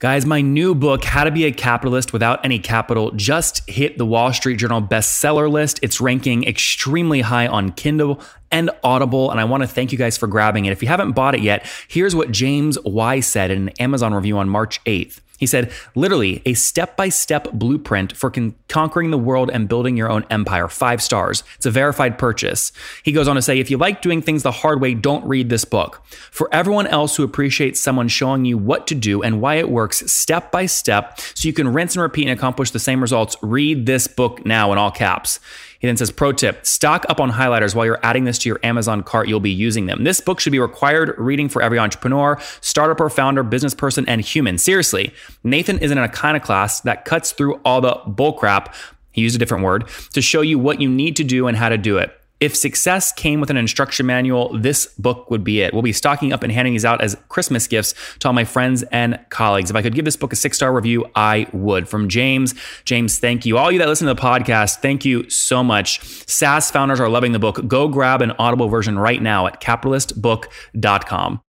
Guys, my new book, How to Be a Capitalist Without Any Capital, just hit the Wall Street Journal bestseller list. It's ranking extremely high on Kindle and Audible, and I want to thank you guys for grabbing it. If you haven't bought it yet, here's what James Y said in an Amazon review on March 8th. He said, literally, a step by step blueprint for con- conquering the world and building your own empire. Five stars. It's a verified purchase. He goes on to say, if you like doing things the hard way, don't read this book. For everyone else who appreciates someone showing you what to do and why it works step by step so you can rinse and repeat and accomplish the same results, read this book now in all caps. He then says, Pro tip stock up on highlighters while you're adding this to your Amazon cart. You'll be using them. This book should be required reading for every entrepreneur, startup or founder, business person, and human. Seriously, Nathan is in an iconoclast that cuts through all the bullcrap. He used a different word to show you what you need to do and how to do it. If success came with an instruction manual, this book would be it. We'll be stocking up and handing these out as Christmas gifts to all my friends and colleagues. If I could give this book a six star review, I would. From James, James, thank you. All you that listen to the podcast, thank you so much. SaaS founders are loving the book. Go grab an Audible version right now at capitalistbook.com.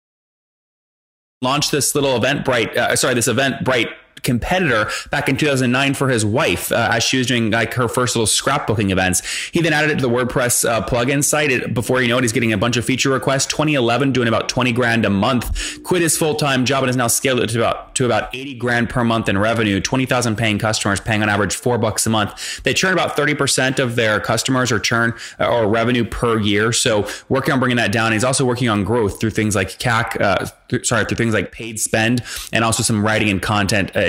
Launch this little Eventbrite, uh, sorry, this Eventbrite competitor back in 2009 for his wife uh, as she was doing like her first little scrapbooking events. He then added it to the WordPress uh, plugin site. It, before you know it, he's getting a bunch of feature requests. 2011, doing about 20 grand a month. Quit his full time job and has now scaled it to about to about 80 grand per month in revenue. 20,000 paying customers, paying on average four bucks a month. They churn about 30 percent of their customers or churn uh, or revenue per year. So working on bringing that down. He's also working on growth through things like CAC. Uh, sorry, through things like paid spend and also some writing and content uh,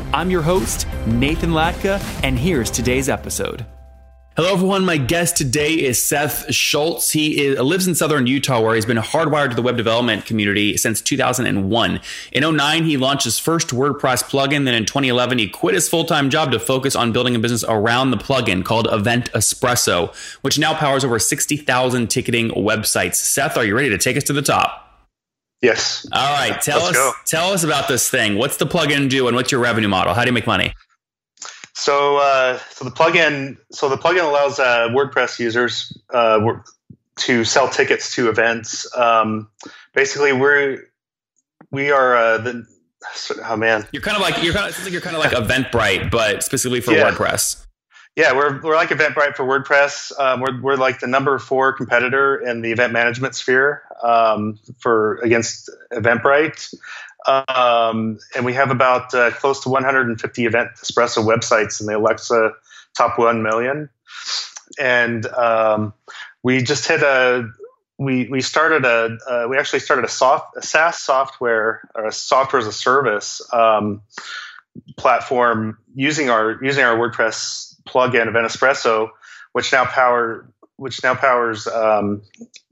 I'm your host, Nathan Latka, and here's today's episode. Hello, everyone. My guest today is Seth Shoultes. He is, lives in southern Utah, where he's been hardwired to the web development community since 2001. In 09, he launched his first WordPress plugin. Then in 2011, he quit his full time job to focus on building a business around the plugin called Event Espresso, which now powers over 60,000 ticketing websites. Seth, are you ready to take us to the top? Yes. All right. Tell Let's us. go. Tell us about this thing. What's the plugin do, and what's your revenue model? How do you make money? So, uh, so the plugin, so the plugin allows uh, WordPress users uh, to sell tickets to events. Um, basically, we're we are uh, the oh man, You're kind of like you're kind of, like you're kind of like Eventbrite, but specifically for Yeah. WordPress. Yeah, we're we're like Eventbrite for WordPress. Um, we're we're like the number four competitor in the event management sphere um, for against Eventbrite. Um, and we have about uh, close to 150 Event Espresso websites in the Alexa top 1 million. And um, we just hit a, we, we started a, uh, we actually started a soft, a SaaS software or a software as a service um, platform using our, using our WordPress plugin Event Espresso, which now power, which now powers um,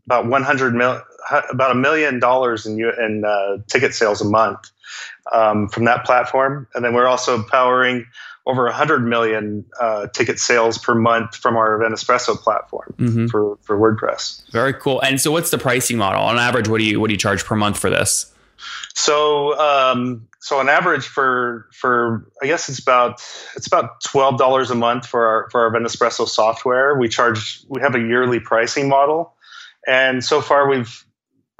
about 100 mil, about a million dollars in in uh, ticket sales a month um, from that platform, and then we're also powering over 100 million uh, ticket sales per month from our Event Espresso platform Mhm. for for WordPress. Very cool. And so, what's the pricing model on average? What do you what do you charge per month for this? So um, so on average for for I guess it's about it's about twelve dollars a month for our for our Event Espresso software. We charge we have a yearly pricing model, and so far we've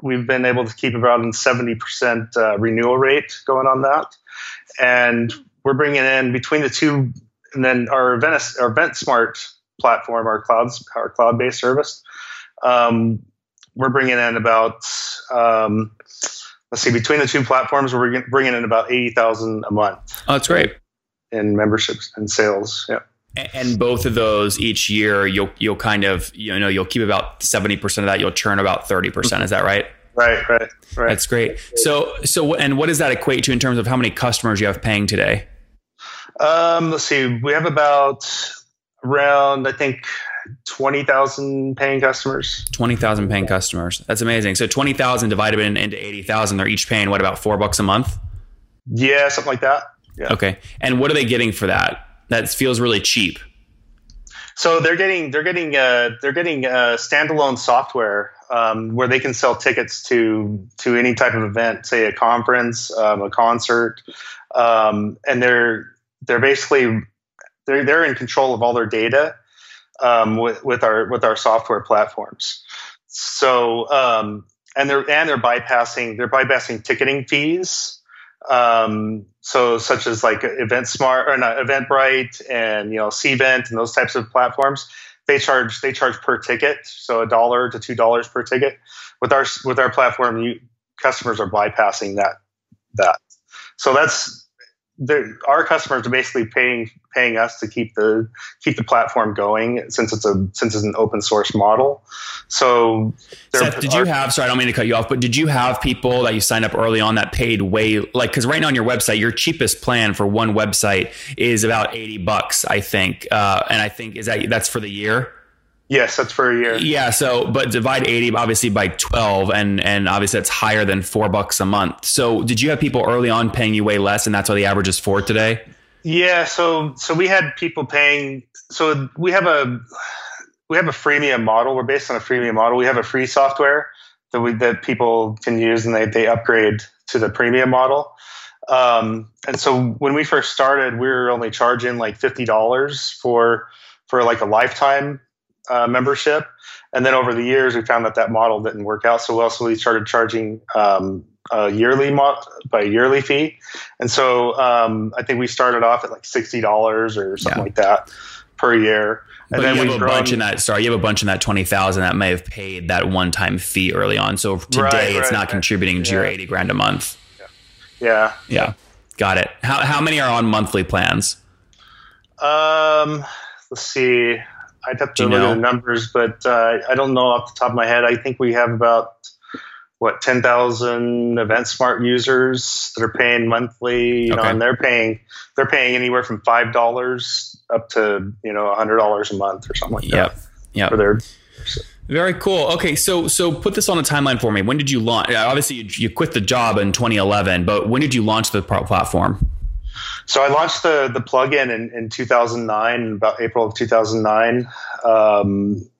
we've been able to keep about a seventy percent uh, renewal rate going on that, and we're bringing in between the two, and then our Event our Event Smart platform, our clouds our cloud based service. Um, we're bringing in about um, let's see, between the two platforms, we're bringing in about eighty thousand a month Oh, that's great. in memberships and sales. Yeah. And both of those each year, you'll you'll kind of you know you'll keep about seventy percent of that. You'll churn about thirty percent. Is that right? Right. Right. Right. That's great. So so and what does that equate to in terms of how many customers you have paying today? Um, let's see. We have about around, I think, 20,000 paying customers. 20,000 paying customers. That's amazing. So 20,000 divided in, into 80,000, they're each paying what about four bucks a month? Yeah, something like that. Yeah. Okay. And what are they getting for that? That feels really cheap. So they're getting they're getting uh, they're getting uh, standalone software um, where they can sell tickets to to any type of event, say a conference, um, a concert, um, and they're they're basically they're they're in control of all their data um, with with our with our software platforms. So um, and they're and they're bypassing they're bypassing ticketing fees. Um, so such as like Event Smart or not Eventbrite and you know Cvent and those types of platforms, they charge they charge per ticket, so a dollar to two dollars per ticket. With our with our platform, you customers are bypassing that that. So that's our customers are basically paying paying us to keep the keep the platform going since it's a since it's an open source model. So, Seth, did you have? Sorry, I don't mean to cut you off, but did you have people that you signed up early on that paid way like because right now on your website, your cheapest plan for one website is about eighty bucks, I think, uh, and I think is that that's for the year. Yes, that's for a year. Yeah. So, but divide 80 obviously by 12 and, and obviously that's higher than four bucks a month. So did you have people early on paying you way less and that's why the average is four today? Yeah. So, so we had people paying, so we have a, we have a freemium model. We're based on a freemium model. We have a free software that we, that people can use and they, they upgrade to the premium model. Um, and so when we first started, we were only charging like $50 for, for like a lifetime uh, membership. And then over the years, we found that that model didn't work out so well. So we started charging um, a yearly mo- by yearly fee. And so um, I think we started off at like sixty dollars or something yeah. like that per year. And but then you have a grown, bunch in that. Sorry, you have a bunch in that twenty thousand that may have paid that one time fee early on. So today, right, right, it's not right. contributing to yeah. your eighty grand a month. Yeah. yeah. Yeah. Got it. How how many are on monthly plans? Um, let's see. I'd have to look know? at the numbers, but uh, I don't know off the top of my head. I think we have about what 10,000 event smart users that are paying monthly, you okay. know, and they're paying they're paying anywhere from five dollars up to you know hundred dollars a month or something like yep. that. Yeah, for their very cool. Okay, so so put this on a timeline for me. When did you launch? Obviously, you, you quit the job in 2011, but when did you launch the platform? So I launched the the plugin in, in 2009, about April of 2009. Um,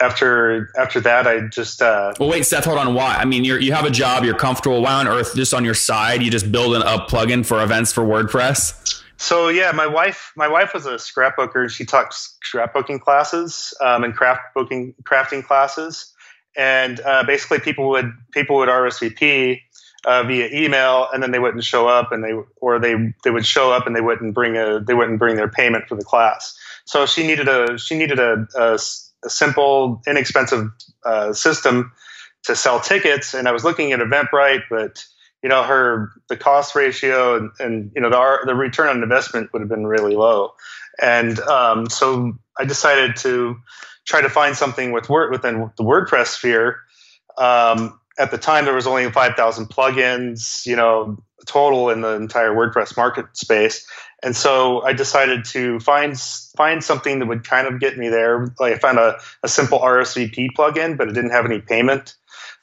after after that, I just uh, well, wait, Seth, hold on. Why? I mean, you you have a job, you're comfortable. Why on earth, just on your side, you just build an, a plugin for events for WordPress? So yeah, my wife my wife was a scrapbooker. She taught scrapbooking classes um, and craft booking crafting classes, and uh, basically people would people would RSVP uh, via email, and then they wouldn't show up, and they or they they would show up and they wouldn't bring a they wouldn't bring their payment for the class. So she needed a she needed a, a, a simple, inexpensive uh, system to sell tickets, and I was looking at Eventbrite, but you know her the cost ratio and, and you know the the return on investment would have been really low, and um, so I decided to try to find something with word within the WordPress sphere. Um, at the time there was only 5,000 plugins, you know, total in the entire WordPress market space. And so I decided to find find something that would kind of get me there. Like I found a, a simple RSVP plugin, but it didn't have any payment,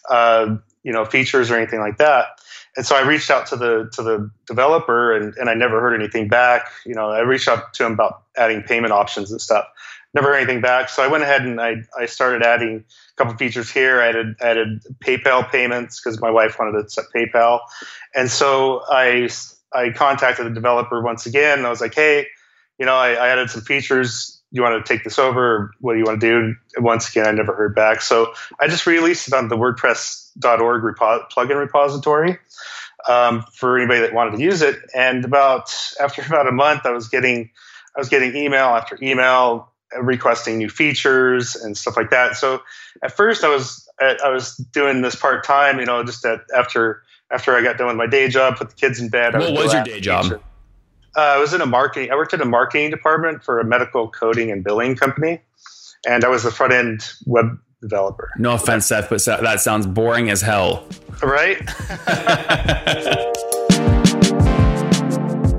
uh, you know, features or anything like that. And so I reached out to the to the developer, and, and I never heard anything back. You know, I reached out to him about adding payment options and stuff. Never heard anything back. So I went ahead and I, I started adding a couple features here. I added, added PayPal payments because my wife wanted to set PayPal, and so I I contacted the developer once again. I was like, hey, you know, I, I added some features. You want to take this over? What do you want to do? And once again, I never heard back. So I just released it on the WordPress.org repo- plugin repository um, for anybody that wanted to use it. And about after about a month, I was getting I was getting email after email requesting new features and stuff like that. So at first I was I was doing this part time, you know, just at, after after I got done with my day job, put the kids in bed. What was, your day job? Uh, I was in a marketing. I worked in a marketing department for a medical coding and billing company, and I was a front end web developer. No offense, Seth, but that sounds boring as hell. Right.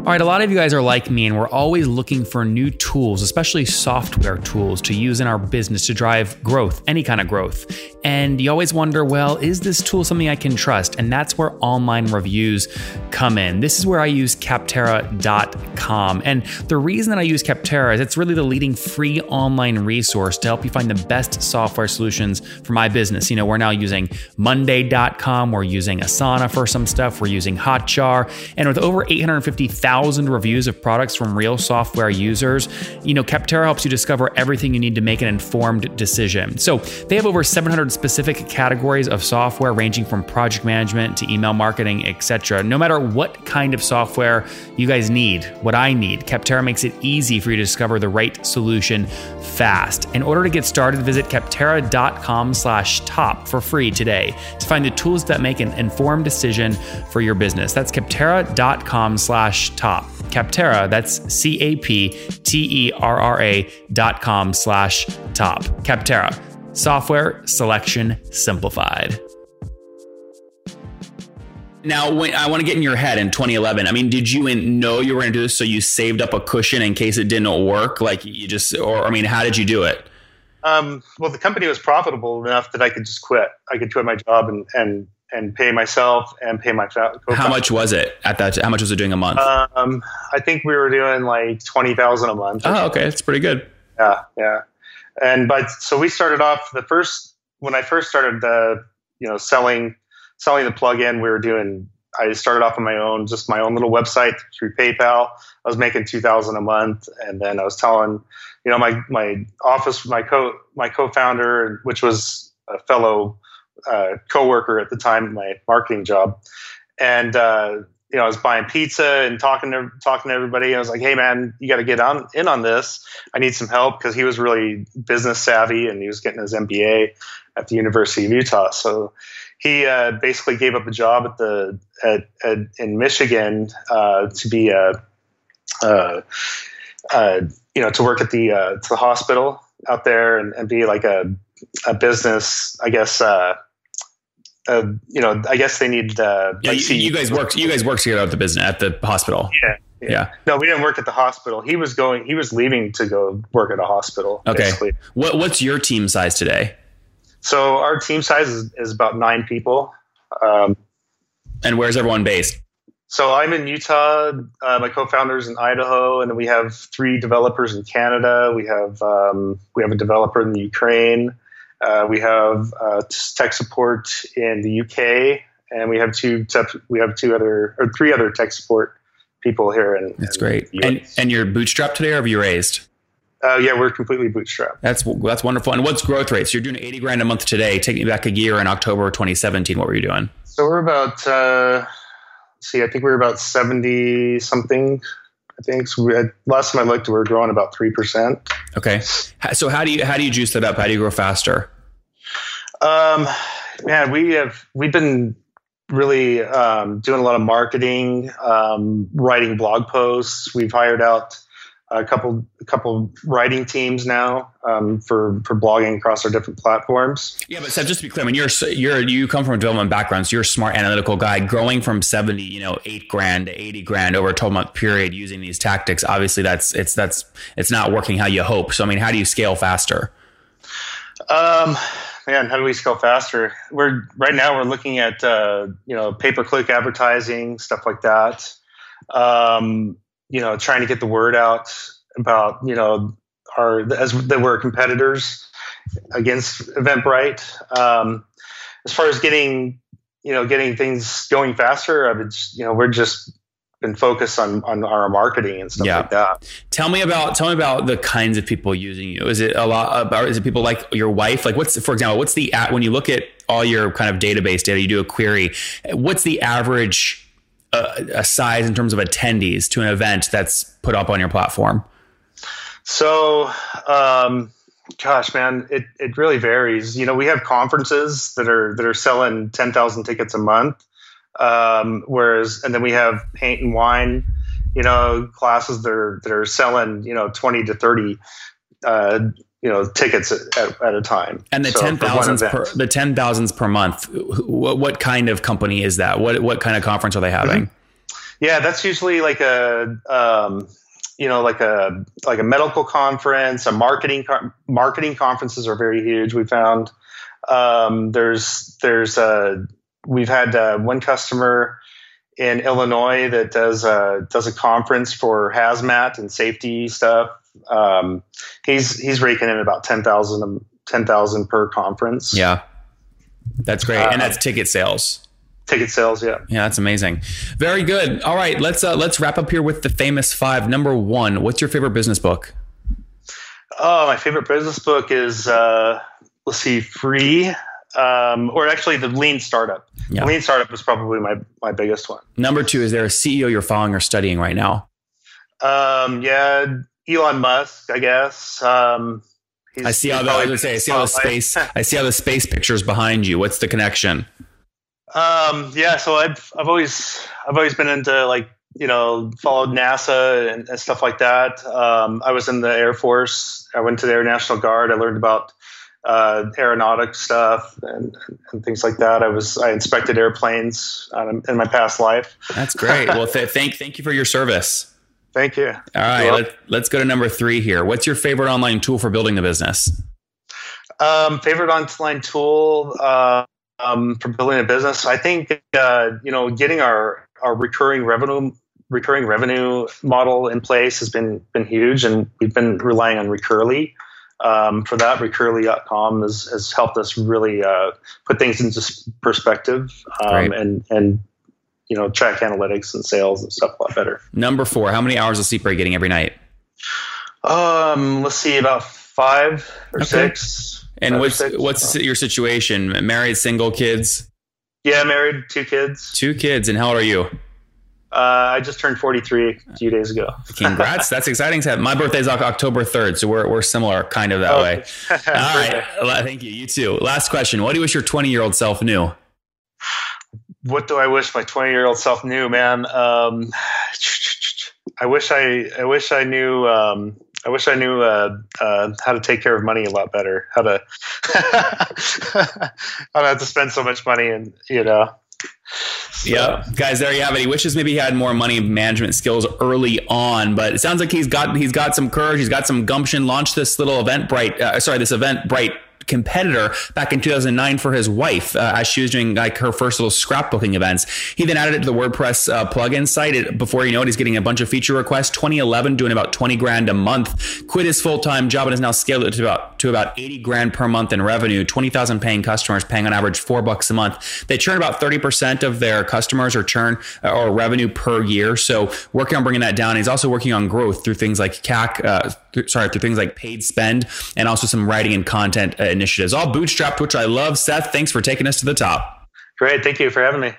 All right, a lot of you guys are like me, and we're always looking for new tools, especially software tools, to use in our business to drive growth, any kind of growth. And you always wonder, well, is this tool something I can trust? And that's where online reviews come in. This is where I use Capterra.com. And the reason that I use Capterra is it's really the leading free online resource to help you find the best software solutions for my business. You know, we're now using Monday.com, we're using Asana for some stuff, we're using Hotjar, and with over 850,000 thousand reviews of products from real software users. You know, Capterra helps you discover everything you need to make an informed decision. So they have over 700 specific categories of software, ranging from project management to email marketing, etc. No matter what kind of software you guys need, what I need, Capterra makes it easy for you to discover the right solution fast. In order to get started, visit capterra.com/top for free today to find the tools that make an informed decision for your business. That's capterra.com/top top. Capterra, that's C A P T E R R A dot com slash top. Capterra, software selection simplified. Now, when, I want to get in your head in 2011. I mean, did you know you were going to do this so you saved up a cushion in case it didn't work? Like you just, or I mean, how did you do it? Um, well, the company was profitable enough that I could just quit. I could quit my job and, and and pay myself and pay my co How much was it at that? How much was it doing a month? Um, I think we were doing like twenty thousand a month. Oh, okay, it's pretty good. Yeah, yeah. And but so we started off the first when I first started the you know selling selling the plugin. We were doing. I started off on my own, just my own little website through PayPal. I was making two thousand a month, and then I was telling, you know, my my office, my co my co-founder, which was a fellow uh, coworker at the time, my marketing job, and uh, you know I was buying pizza and talking to talking to everybody. I was like, "Hey, man, you got to get on in on this. I need some help because he was really business savvy and he was getting his MBA at the University of Utah. So he uh, basically gave up a job at the at, at in Michigan uh, to be a, you know to work at the uh, to the hospital out there and, and be like a a business, I guess. Uh, uh, you know, I guess they need. Uh, yeah, you, you, guys worked. You guys worked together at the business at the hospital. Yeah, yeah, yeah. No, we didn't work at the hospital. He was going. He was leaving to go work at a hospital. Okay. Basically. What What's your team size today? So our team size is, is about nine people. Um, and where's everyone based? So I'm in Utah. Uh, my co-founders in Idaho, and then we have three developers in Canada. We have um, we have a developer in the Ukraine. Uh, we have uh, tech support in the UK, and we have two tech, we have two other or three other tech support people here. In, that's in great. And and you're bootstrapped today, or have you raised? Uh, yeah, we're completely bootstrapped. That's that's wonderful. And what's growth rates? You're doing 80 grand a month today. Take me back a year in October 2017. What were you doing? So we're about. Uh, see, I think we are about 70 something I think so last time I looked, we were growing about three percent. Okay, so how do you how do you juice that up? How do you grow faster? Um, man, we have we've been really um, doing a lot of marketing, um, writing blog posts. We've hired out a couple a couple writing teams now um, for for blogging across our different platforms. Yeah, but Seth, just to be clear, I mean, you're you're you come from a development background, so you're a smart analytical guy. Growing from seventy, you know, eight grand to eighty grand over a twelve month period using these tactics, obviously that's it's that's it's not working how you hope. So I mean, how do you scale faster? Um, man, how do we scale faster? We're right now we're looking at uh, you know pay per click advertising stuff like that. Um, you know, trying to get the word out about, you know, our, as that we're competitors against Eventbrite. Um, as far as getting, you know, getting things going faster, I would, you know, we're just been focused on on our marketing and stuff yeah. like that. Tell me about tell me about the kinds of people using you. Is it a lot about is it people like your wife? Like what's for example, what's the at when you look at all your kind of database data, you do a query, what's the average a, a size in terms of attendees to an event that's put up on your platform? So, um, gosh, man, it, it really varies. You know, we have conferences that are that are selling ten thousand tickets a month, um, whereas, and then we have paint and wine, you know, classes that are that are selling, you know, twenty to thirty, uh, you know tickets at, at a time. And the so ten thousands per the ten thousands per month. What, what kind of company is that? What what kind of conference are they having? Mm-hmm. Yeah, that's usually like a um, you know like a like a medical conference, a marketing marketing conferences are very huge. We found um, there's there's a we've had uh, one customer in Illinois that does a does a conference for hazmat and safety stuff. Um, he's he's raking in about 10,000 10,000 per conference. Yeah, that's great, uh, and that's ticket sales. ticket sales yeah. Yeah that's amazing. Very good. All right let's uh, let's wrap up here with the famous five. Number one what's your favorite business book? Oh my favorite business book is uh, let's see free. Um, or actually the lean startup. Yeah. lean startup was probably my my biggest one. Number two is there a ceo you're following or studying right now? Um, yeah elon musk i guess um, I see how the, I, was say, I see how the space. I see how the space pictures behind you. What's the connection? Um, yeah, so I've I've always I've always been into like you know followed NASA and, and stuff like that. Um, I was in the Air Force. I went to the Air National Guard. I learned about uh, aeronautic stuff and, and, things like that. I was I inspected airplanes um, in my past life. That's great. well, th- thank thank you for your service. Thank you. All right, let, let's go to number three here. What's your favorite online tool for building the business? Um, favorite online tool. Uh, um, for building a business. I think uh, you know getting our our recurring revenue recurring revenue model in place has been been huge, and we've been relying on Recurly. Um, for that, Recurly.com has, has helped us really uh, put things into perspective um, and and you know track analytics and sales and stuff a lot better. Number four, how many hours of sleep are you getting every night? Um, let's see, about five or okay. six. And what's what's your situation? Married, single, kids? Yeah, married, two kids. Two kids, and how old are you? Uh, I just turned 43 a few days ago. Congrats. That's exciting. My birthday is October 3rd, so we're, we're similar kind of that oh, way. All right. Thank you. You too. Last question. What do you wish your 20 year old self knew? What do I wish my 20 year old self knew, man? Um, I wish I, I wish I knew, um, I wish I knew uh, uh, how to take care of money a lot better. How to how not have to spend so much money, and you know. So. Yeah, guys, there you have it. He wishes maybe he had more money management skills early on, but it sounds like he's got he's got some courage, he's got some gumption. Launched this little Eventbrite, uh, sorry, this Eventbrite competitor back in 2009 for his wife uh, as she was doing like her first little scrapbooking events. He then added it to the WordPress uh, plugin site. It, before you know it, he's getting a bunch of feature requests. 2011, doing about 20 grand a month. Quit his full time job and has now scaled it to about to about 80 grand per month in revenue. 20,000 paying customers, paying on average four bucks a month. They churn about 30% of their customers or churn uh, or revenue per year. So working on bringing that down. He's also working on growth through things like CAC, uh, sorry, through things like paid spend and also some writing and content uh, initiatives, all bootstrapped, which I love. Seth, thanks for taking us to the top. Great. Thank you for having me.